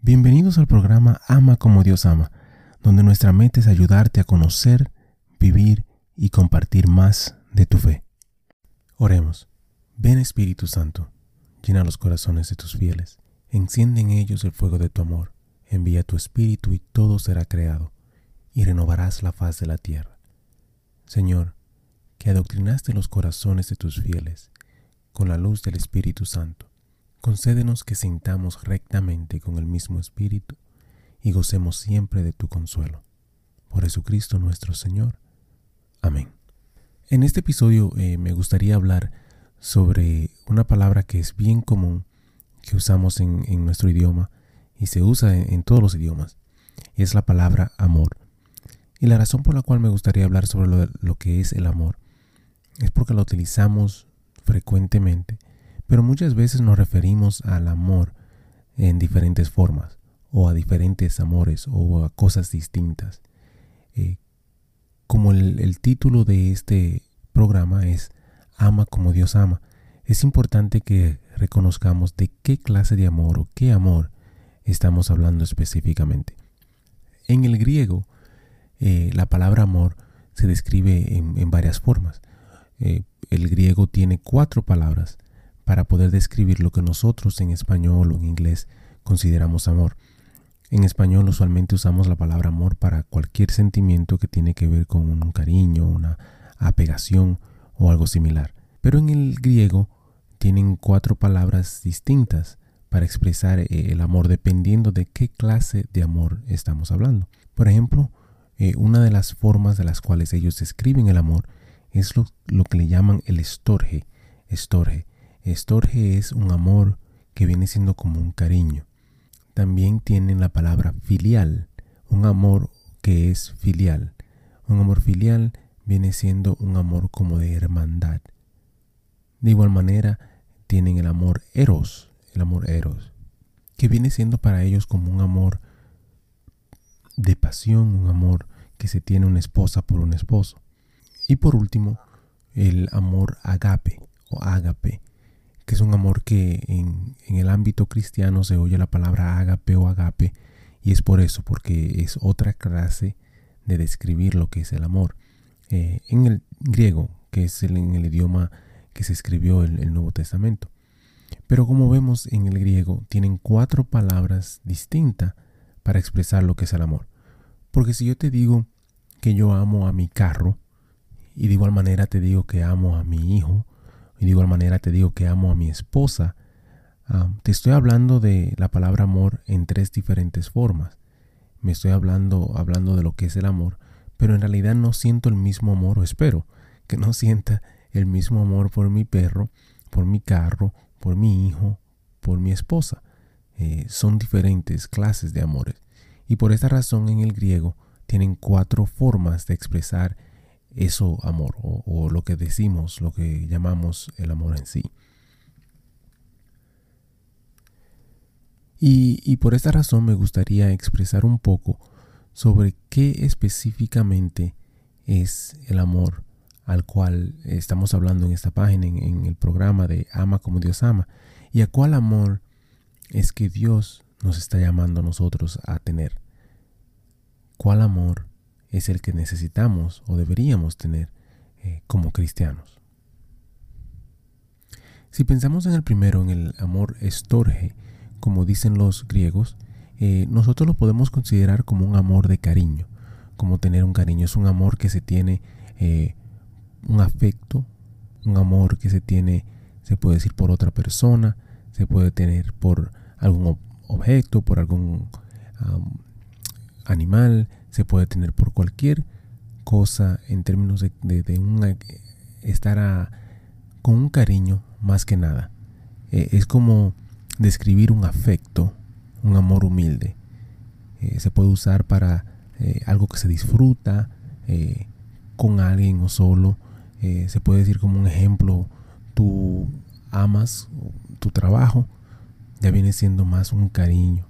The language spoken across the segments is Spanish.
Bienvenidos al programa Ama como Dios ama, donde nuestra meta es ayudarte a conocer, vivir y compartir más de tu fe. Oremos. Ven Espíritu Santo, llena los corazones de tus fieles, enciende en ellos el fuego de tu amor, envía tu Espíritu y todo será creado, y renovarás la faz de la tierra. Señor, que adoctrinaste los corazones de tus fieles con la luz del Espíritu Santo Concédenos que sintamos rectamente con el mismo espíritu y gocemos siempre de tu consuelo. Por Jesucristo nuestro Señor. Amén. En este episodio eh, me gustaría hablar sobre una palabra que es bien común que usamos en, nuestro idioma y se usa en, todos los idiomas. Y es la palabra amor. Y la razón por la cual me gustaría hablar sobre lo que es el amor es porque lo utilizamos frecuentemente pero muchas veces nos referimos al amor en diferentes formas, o a diferentes amores, o a cosas distintas. Eh, como el, título de este programa es Ama como Dios ama, es importante que reconozcamos de qué clase de amor o qué amor estamos hablando específicamente. En el griego, eh, la palabra amor se describe en, varias formas. Eh, el griego tiene cuatro palabras para poder describir lo que nosotros en español o en inglés consideramos amor. En español usualmente usamos la palabra amor para cualquier sentimiento que tiene que ver con un cariño, una apegación o algo similar. Pero en el griego tienen cuatro palabras distintas para expresar eh, el amor dependiendo de qué clase de amor estamos hablando. Por ejemplo, eh, una de las formas de las cuales ellos describen el amor es lo, lo que le llaman el estorge. Estorge Estorge es un amor que viene siendo como un cariño. También tienen la palabra filial, un amor que es filial. Un amor filial viene siendo un amor como de hermandad. De igual manera, tienen el amor eros, el amor eros, que viene siendo para ellos como un amor de pasión, un amor que se tiene una esposa por un esposo. Y por último, el amor agape o ágape, que es un amor que en, el ámbito cristiano se oye la palabra agape o agape, y es por eso, porque es otra clase de describir lo que es el amor. Eh, en el griego, que es el, en el idioma que se escribió el, el Nuevo Testamento. Pero como vemos en el griego, tienen cuatro palabras distintas para expresar lo que es el amor. Porque si yo te digo que yo amo a mi carro, y de igual manera te digo que amo a mi hijo, y de igual manera te digo que amo a mi esposa. te estoy hablando de la palabra amor en tres diferentes formas. Me estoy hablando, hablando de lo que es el amor, pero en realidad no siento el mismo amor, o espero que no sienta el mismo amor por mi perro, por mi carro, por mi hijo, por mi esposa. Eh, son diferentes clases de amores. Y por esta razón en el griego tienen cuatro formas de expresar eso amor o, lo que decimos, lo que llamamos el amor en sí. Y, y, por esta razón me gustaría expresar un poco sobre qué específicamente es el amor al cual estamos hablando en esta página, en, en, el programa de Ama como Dios ama, y a cuál amor es que Dios nos está llamando a nosotros a tener. ¿Cuál amor es el que necesitamos o deberíamos tener eh, como cristianos. Si pensamos en el primero, en el amor estorge, como dicen los griegos, eh, nosotros lo podemos considerar como un amor de cariño, como tener un cariño. Es un amor que se tiene eh, un afecto, un amor que se tiene, se puede decir por otra persona, se puede tener por algún objeto, por algún animal, se puede tener por cualquier cosa en términos de, de, estar con un cariño más que nada. Eh, es como describir un afecto, un amor humilde. Eh, se puede usar para eh, algo que se disfruta con alguien o solo. se puede decir como un ejemplo, tú amas tu trabajo, ya viene siendo más un cariño.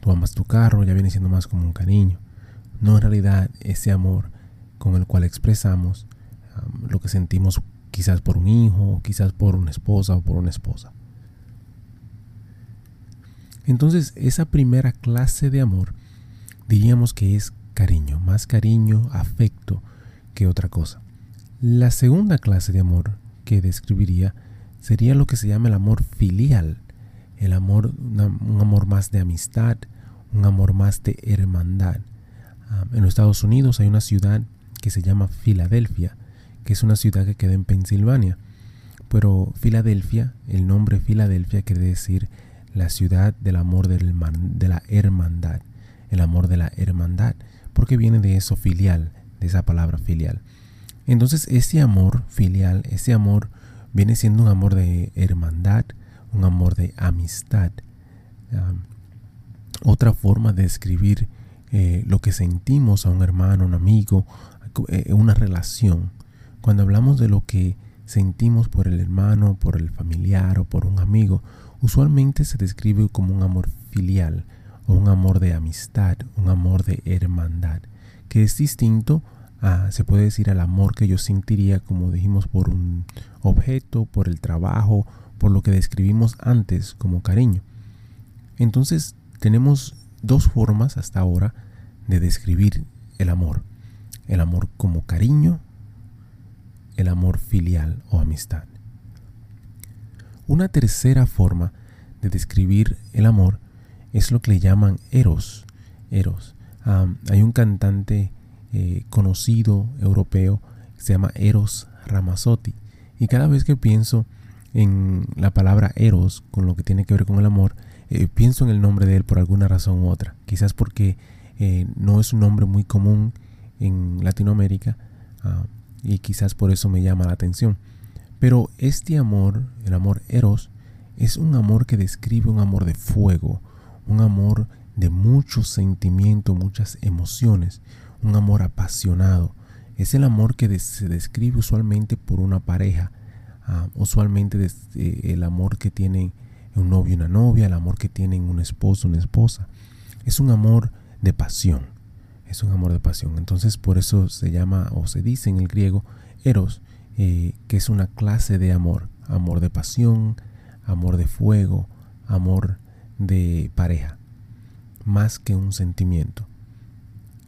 Tú amas tu carro, ya viene siendo más como un cariño no en realidad ese amor con el cual expresamos lo que sentimos quizás por un hijo, quizás por una esposa o por una esposa. Entonces, esa primera clase de amor diríamos que es cariño, más cariño, afecto que otra cosa. La segunda clase de amor que describiría sería lo que se llama el amor filial, el amor, un amor más de amistad, un amor más de hermandad. En los Estados Unidos hay una ciudad que se llama Filadelfia, que es una ciudad que queda en Pensilvania. Pero Filadelfia, el nombre Filadelfia quiere decir la ciudad del amor de la hermandad, el amor de la hermandad, porque viene de eso filial, de esa palabra filial. Entonces ese amor filial, ese amor viene siendo un amor de hermandad, un amor de amistad. otra forma de describir eh, lo que sentimos a un hermano, un amigo, eh, una relación. Cuando hablamos de lo que sentimos por el hermano, por el familiar o por un amigo, usualmente se describe como un amor filial o un amor de amistad, un amor de hermandad, que es distinto a, se puede decir, al amor que yo sentiría, como dijimos, por un objeto, por el trabajo, por lo que describimos antes como cariño. Entonces, tenemos dos formas hasta ahora de describir el amor. El amor como cariño, el amor filial o amistad. Una tercera forma de describir el amor es lo que le llaman eros. Eros. hay un cantante eh, conocido europeo que se llama Eros Ramazzotti. Y cada vez que pienso en la palabra eros, con lo que tiene que ver con el amor, eh, pienso en el nombre de él por alguna razón u otra. Quizás porque eh, no es un nombre muy común en Latinoamérica ah, y quizás por eso me llama la atención. Pero este amor, el amor eros, es un amor que describe un amor de fuego, un amor de mucho sentimiento, muchas emociones, un amor apasionado. Es el amor que se describe usualmente por una pareja, ah, usualmente eh, el amor que tiene un novio y una novia, el amor que tienen un esposo, una esposa. Es un amor de pasión, es un amor de pasión. Entonces por eso se llama o se dice en el griego eros, eh, que es una clase de amor, amor de pasión, amor de fuego, amor de pareja, más que un sentimiento.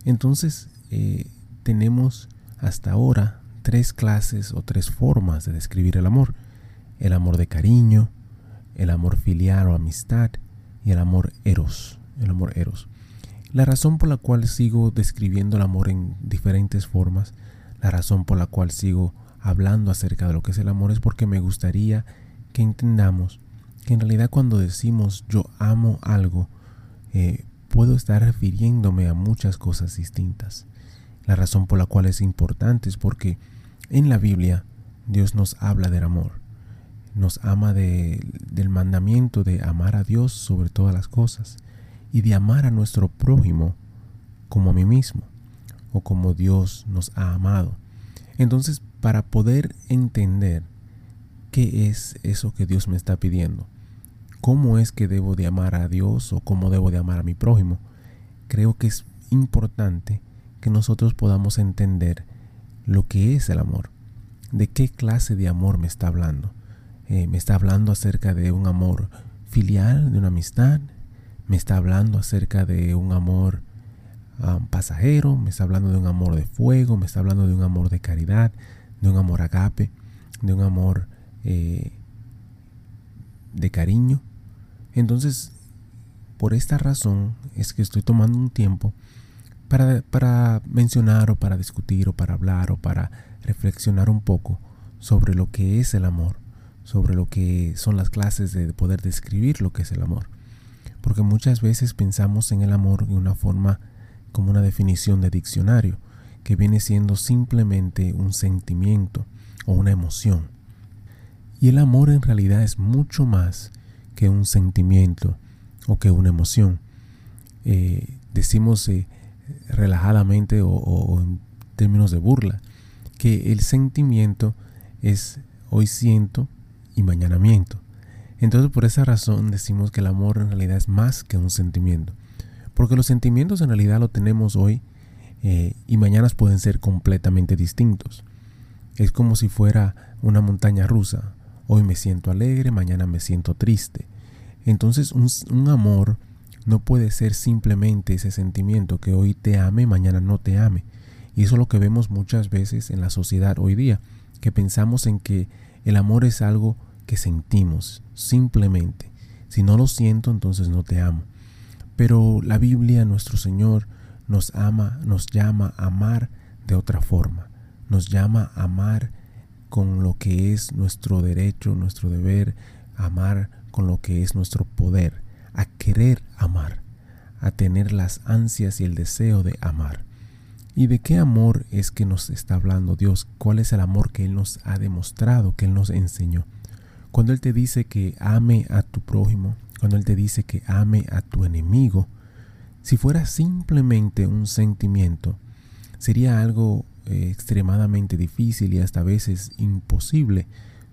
Entonces eh, tenemos hasta ahora tres clases o tres formas de describir el amor. El amor de cariño, el amor filial o amistad y el amor eros. El amor eros. La razón por la cual sigo describiendo el amor en diferentes formas, la razón por la cual sigo hablando acerca de lo que es el amor es porque me gustaría que entendamos que en realidad cuando decimos yo amo algo, eh, puedo estar refiriéndome a muchas cosas distintas. La razón por la cual es importante es porque en la Biblia Dios nos habla del amor. Nos ama del mandamiento de amar a Dios sobre todas las cosas y de amar a nuestro prójimo como a mí mismo o como Dios nos ha amado. Entonces, para poder entender qué es eso que Dios me está pidiendo, cómo es que debo de amar a Dios o cómo debo de amar a mi prójimo, creo que es importante que nosotros podamos entender lo que es el amor, de qué clase de amor me está hablando. Eh, me está hablando acerca de un amor filial, de una amistad, me está hablando acerca de un amor um, pasajero, me está hablando de un amor de fuego, me está hablando de un amor de caridad, de un amor agape, de un amor eh, de cariño. Entonces, por esta razón es que estoy tomando un tiempo para, para, mencionar o para discutir o para hablar o para reflexionar un poco sobre lo que es el amor, sobre lo que son las clases de poder describir lo que es el amor porque muchas veces pensamos en el amor de una forma como una definición de diccionario, que viene siendo simplemente un sentimiento o una emoción. Y el amor en realidad es mucho más que un sentimiento o que una emoción. Eh, decimos eh, relajadamente o en términos de burla que el sentimiento es hoy siento y mañana miento. Entonces por esa razón decimos que el amor en realidad es más que un sentimiento. Porque los sentimientos en realidad lo tenemos hoy eh, y mañana pueden ser completamente distintos. Es como si fuera una montaña rusa. Hoy me siento alegre, mañana me siento triste. Entonces un, un amor no puede ser simplemente ese sentimiento que hoy te ame, mañana no te ame. Y eso es lo que vemos muchas veces en la sociedad hoy día, que pensamos en que el amor es algo que sentimos, simplemente. Si no lo siento, entonces no te amo. Pero la Biblia, nuestro Señor, nos ama, nos llama a amar de otra forma. Nos llama a amar con lo que es nuestro derecho, nuestro deber, amar con lo que es nuestro poder, a querer amar, a tener las ansias y el deseo de amar. ¿Y de qué amor es que nos está hablando Dios? ¿Cuál es el amor que Él nos ha demostrado, que Él nos enseñó? Cuando Él te dice que ame a tu prójimo, cuando Él te dice que ame a tu enemigo, si fuera simplemente un sentimiento, sería algo eh, extremadamente difícil y hasta a veces imposible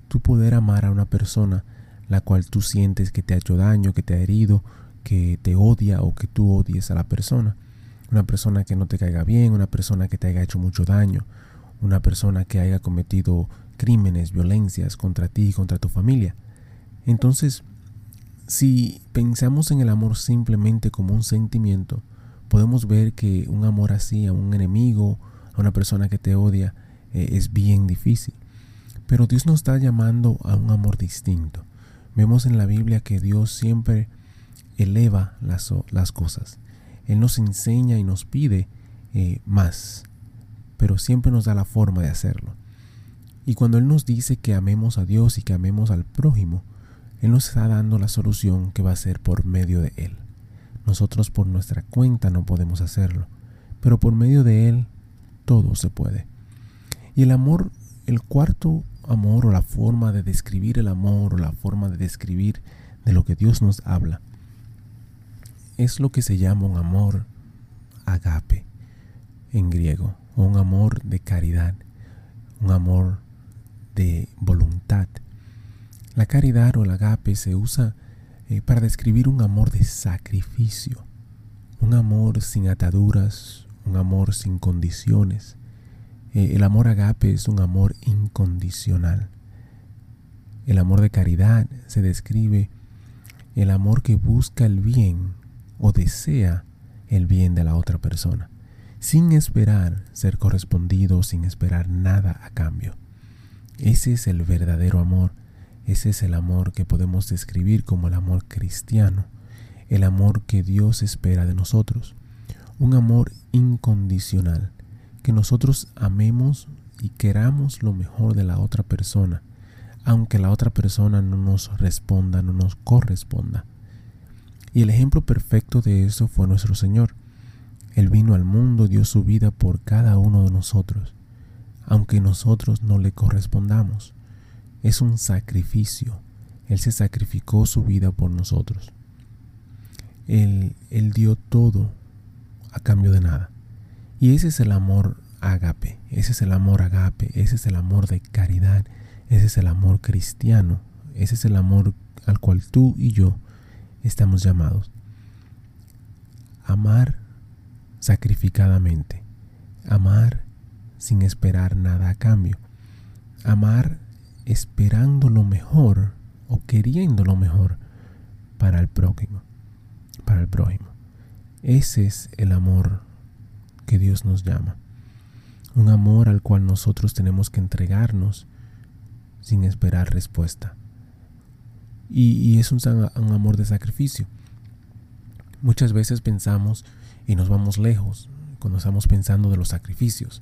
tú poder amar a una persona la cual tú sientes que te ha hecho daño, que te ha herido, que te odia o que tú odies a la persona. Una persona que no te caiga bien, una persona que te haya hecho mucho daño, una persona que haya cometido crímenes, violencias contra ti y contra tu familia. Entonces, si pensamos en el amor simplemente como un sentimiento, podemos ver que un amor así a un enemigo, a una persona que te odia, eh, es bien difícil. Pero Dios nos está llamando a un amor distinto. Vemos en la Biblia que Dios siempre eleva las, cosas. Él nos enseña y nos pide eh, más, pero siempre nos da la forma de hacerlo. Y cuando Él nos dice que amemos a Dios y que amemos al prójimo, él nos está dando la solución que va a ser por medio de Él. Nosotros por nuestra cuenta no podemos hacerlo, pero por medio de Él todo se puede. Y el amor, el cuarto amor o la forma de describir el amor o la forma de describir de lo que Dios nos habla, es lo que se llama un amor agape en griego, o un amor de caridad, un amor de voluntad la caridad o el agape se usa eh, para describir un amor de sacrificio, un amor sin ataduras, un amor sin condiciones. Eh, el amor agape es un amor incondicional. El amor de caridad se describe el amor que busca el bien o desea el bien de la otra persona, sin esperar ser correspondido, sin esperar nada a cambio. Ese es el verdadero amor ese es el amor que podemos describir como el amor cristiano, el amor que Dios espera de nosotros, un amor incondicional, que nosotros amemos y queramos lo mejor de la otra persona, aunque la otra persona no nos responda, no nos corresponda. Y el ejemplo perfecto de eso fue nuestro Señor. Él vino al mundo, dio su vida por cada uno de nosotros, aunque nosotros no le correspondamos es un sacrificio. Él se sacrificó su vida por nosotros. Él, él dio todo a cambio de nada. Y ese es el amor agape, ese es el amor agape, ese es el amor de caridad, ese es el amor cristiano, ese es el amor al cual tú y yo estamos llamados. Amar sacrificadamente, amar sin esperar nada a cambio, amar esperando lo mejor o queriendo lo mejor para el prójimo, para el prójimo. Ese es el amor que Dios nos llama. Un amor al cual nosotros tenemos que entregarnos sin esperar respuesta. Y, es un, un amor de sacrificio. Muchas veces pensamos y nos vamos lejos cuando estamos pensando de los sacrificios.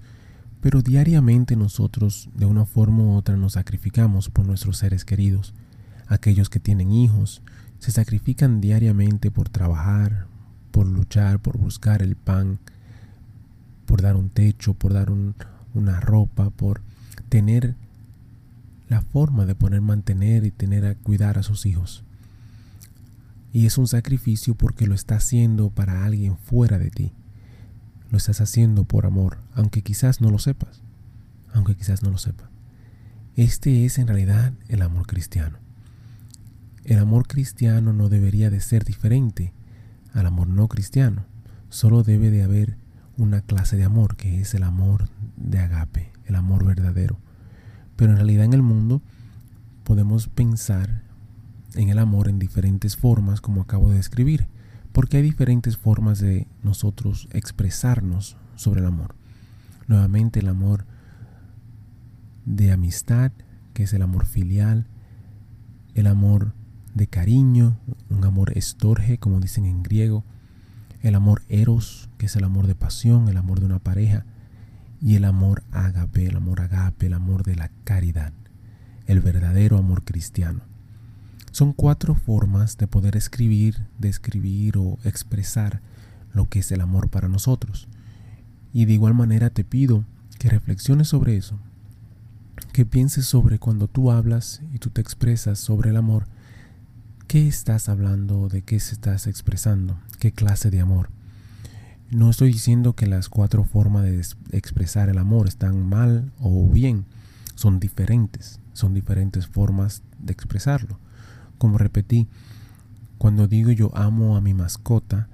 Pero diariamente nosotros de una forma u otra nos sacrificamos por nuestros seres queridos. Aquellos que tienen hijos se sacrifican diariamente por trabajar, por luchar, por buscar el pan, por dar un techo, por dar una ropa, por tener la forma de poder mantener y tener a cuidar a sus hijos. Y es un sacrificio porque lo está haciendo para alguien fuera de ti lo estás haciendo por amor, aunque quizás no lo sepas, aunque quizás no lo sepas. Este es en realidad el amor cristiano. El amor cristiano no debería de ser diferente al amor no cristiano. Solo debe de haber una clase de amor que es el amor de agape, el amor verdadero. Pero en realidad en el mundo podemos pensar en el amor en diferentes formas como acabo de describir, porque hay diferentes formas de nosotros expresarnos sobre el amor. Nuevamente el amor de amistad, que es el amor filial, el amor de cariño, un amor estorge, como dicen en griego, el amor eros, que es el amor de pasión, el amor de una pareja, y el amor agape, el amor agape, el amor de la caridad, el verdadero amor cristiano. Son cuatro formas de poder escribir, describir o expresar lo que es el amor para nosotros. Y de igual manera te pido que reflexiones sobre eso, que pienses sobre cuando tú hablas y tú te expresas sobre el amor, qué estás hablando, de qué se estás expresando, qué clase de amor. No estoy diciendo que las cuatro formas de expresar el amor están mal o bien, son diferentes, son diferentes formas de expresarlo. Como repetí, cuando digo yo amo a mi mascota,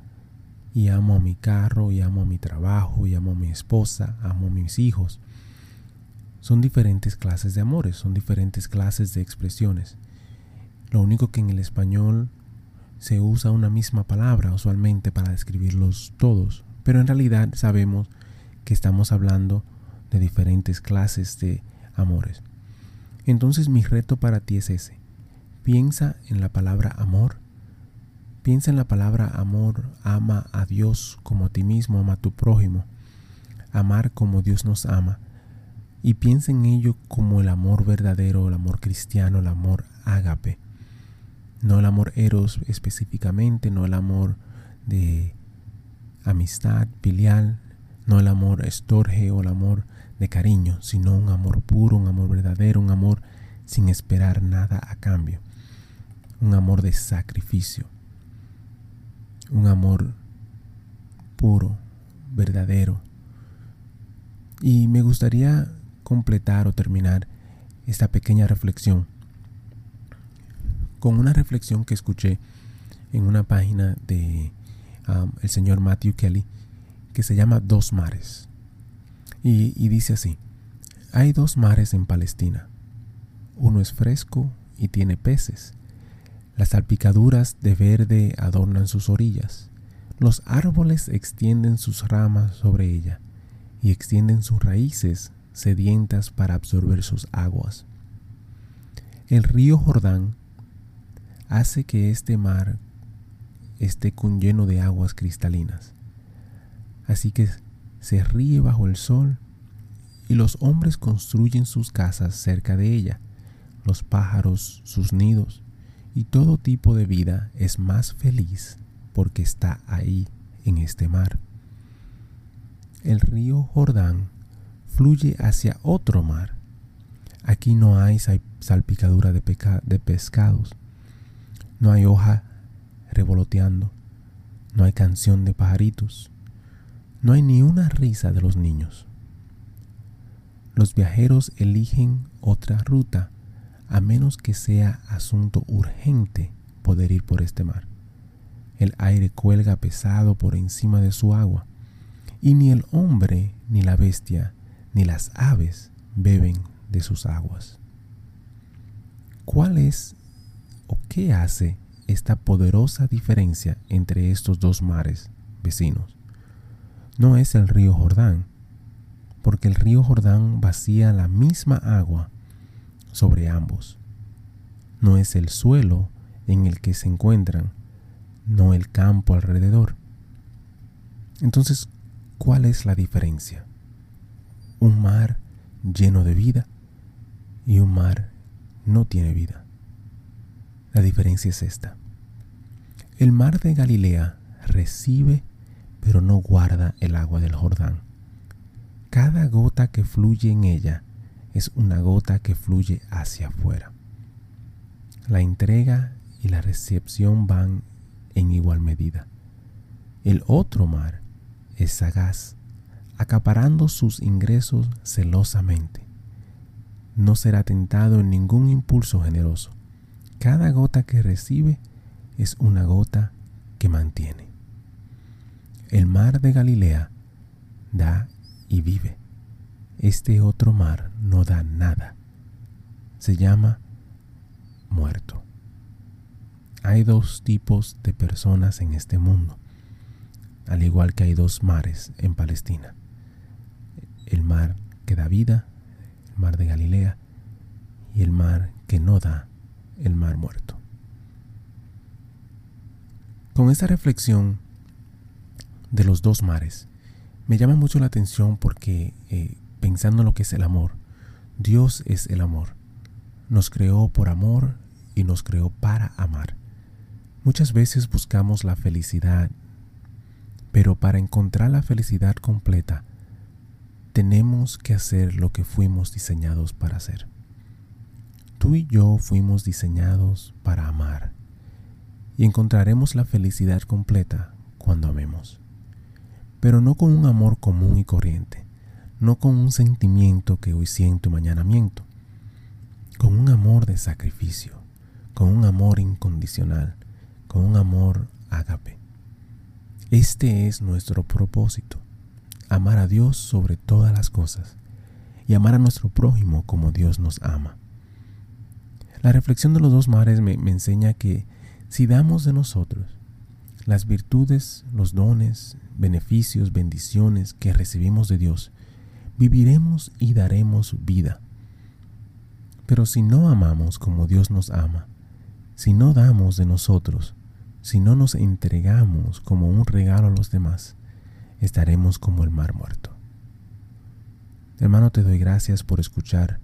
y amo a mi carro, y amo a mi trabajo, y amo a mi esposa, amo a mis hijos, son diferentes clases de amores, son diferentes clases de expresiones. Lo único que en el español se usa una misma palabra usualmente para describirlos todos, pero en realidad sabemos que estamos hablando de diferentes clases de amores. Entonces mi reto para ti es ese. Piensa en la palabra amor. Piensa en la palabra amor, ama a Dios como a ti mismo, ama a tu prójimo. Amar como Dios nos ama. Y piensa en ello como el amor verdadero, el amor cristiano, el amor ágape no el amor eros específicamente, no el amor de amistad filial, no el amor estorge o el amor de cariño, sino un amor puro, un amor verdadero, un amor sin esperar nada a cambio, un amor de sacrificio, un amor puro, verdadero. Y me gustaría completar o terminar esta pequeña reflexión con una reflexión que escuché en una página de um, el señor Matthew Kelly que se llama Dos Mares. Y, y dice así, hay dos mares en Palestina. Uno es fresco y tiene peces. Las salpicaduras de verde adornan sus orillas. Los árboles extienden sus ramas sobre ella y extienden sus raíces sedientas para absorber sus aguas. El río Jordán hace que este mar esté con lleno de aguas cristalinas. Así que se ríe bajo el sol y los hombres construyen sus casas cerca de ella, los pájaros sus nidos y todo tipo de vida es más feliz porque está ahí en este mar. El río Jordán fluye hacia otro mar. Aquí no hay salpicadura de, de pescados, no hay hoja revoloteando, no hay canción de pajaritos, no hay ni una risa de los niños. Los viajeros eligen otra ruta a menos que sea asunto urgente poder ir por este mar. El aire cuelga pesado por encima de su agua, y ni el hombre, ni la bestia, ni las aves beben de sus aguas. ¿Cuál es ¿O qué hace esta poderosa diferencia entre estos dos mares vecinos? No es el río Jordán, porque el río Jordán vacía la misma agua sobre ambos. No es el suelo en el que se encuentran, no el campo alrededor. Entonces, ¿cuál es la diferencia? Un mar lleno de vida y un mar no tiene vida. La diferencia es esta. El mar de Galilea recibe pero no guarda el agua del Jordán. Cada gota que fluye en ella es una gota que fluye hacia afuera. La entrega y la recepción van en igual medida. El otro mar es sagaz, acaparando sus ingresos celosamente. No será tentado en ningún impulso generoso cada gota que recibe es una gota que mantiene. El mar de Galilea da y vive. Este otro mar no da nada. Se llama muerto. Hay dos tipos de personas en este mundo, al igual que hay dos mares en Palestina. El mar que da vida, el mar de Galilea, y el mar que no da, el mar muerto. Con esta reflexión de los dos mares, me llama mucho la atención porque eh, pensando en lo que es el amor, Dios es el amor. Nos creó por amor y nos creó para amar. Muchas veces buscamos la felicidad, pero para encontrar la felicidad completa, tenemos que hacer lo que fuimos diseñados para hacer. Tú y yo fuimos diseñados para amar y encontraremos la felicidad completa cuando amemos. Pero no con un amor común y corriente, no con un sentimiento que hoy siento y mañana miento, con un amor de sacrificio, con un amor incondicional, con un amor ágape. Este es nuestro propósito, amar a Dios sobre todas las cosas y amar a nuestro prójimo como Dios nos ama. La reflexión de los dos mares me, me enseña que si damos de nosotros las virtudes, los dones, beneficios, bendiciones que recibimos de Dios, viviremos y daremos vida. Pero si no amamos como Dios nos ama, si no damos de nosotros, si no nos entregamos como un regalo a los demás, estaremos como el mar muerto. Hermano, te doy gracias por escuchar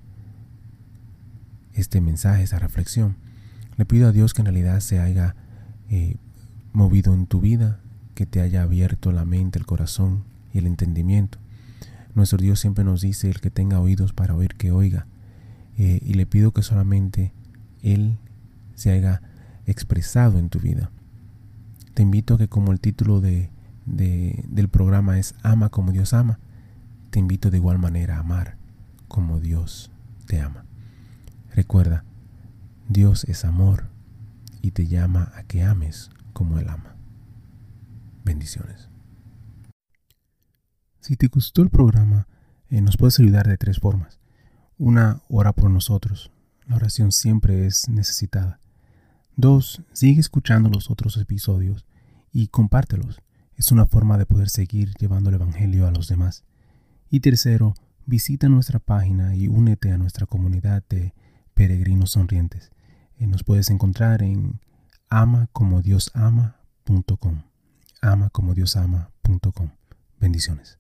este mensaje, esta reflexión. Le pido a Dios que en realidad se haya eh, movido en tu vida, que te haya abierto la mente, el corazón y el entendimiento. Nuestro Dios siempre nos dice, el que tenga oídos para oír, que oiga. Eh, y le pido que solamente Él se haya expresado en tu vida. Te invito a que como el título de, del programa es Ama como Dios ama, te invito de igual manera a amar como Dios te ama. Recuerda, Dios es amor y te llama a que ames como Él ama. Bendiciones. Si te gustó el programa, eh, nos puedes ayudar de tres formas. Una, ora por nosotros. La oración siempre es necesitada. Dos, sigue escuchando los otros episodios y compártelos. Es una forma de poder seguir llevando el Evangelio a los demás. Y tercero, visita nuestra página y únete a nuestra comunidad de peregrinos sonrientes. Eh, nos puedes encontrar en amacomodiosama.com. Amacomodiosama.com. Bendiciones.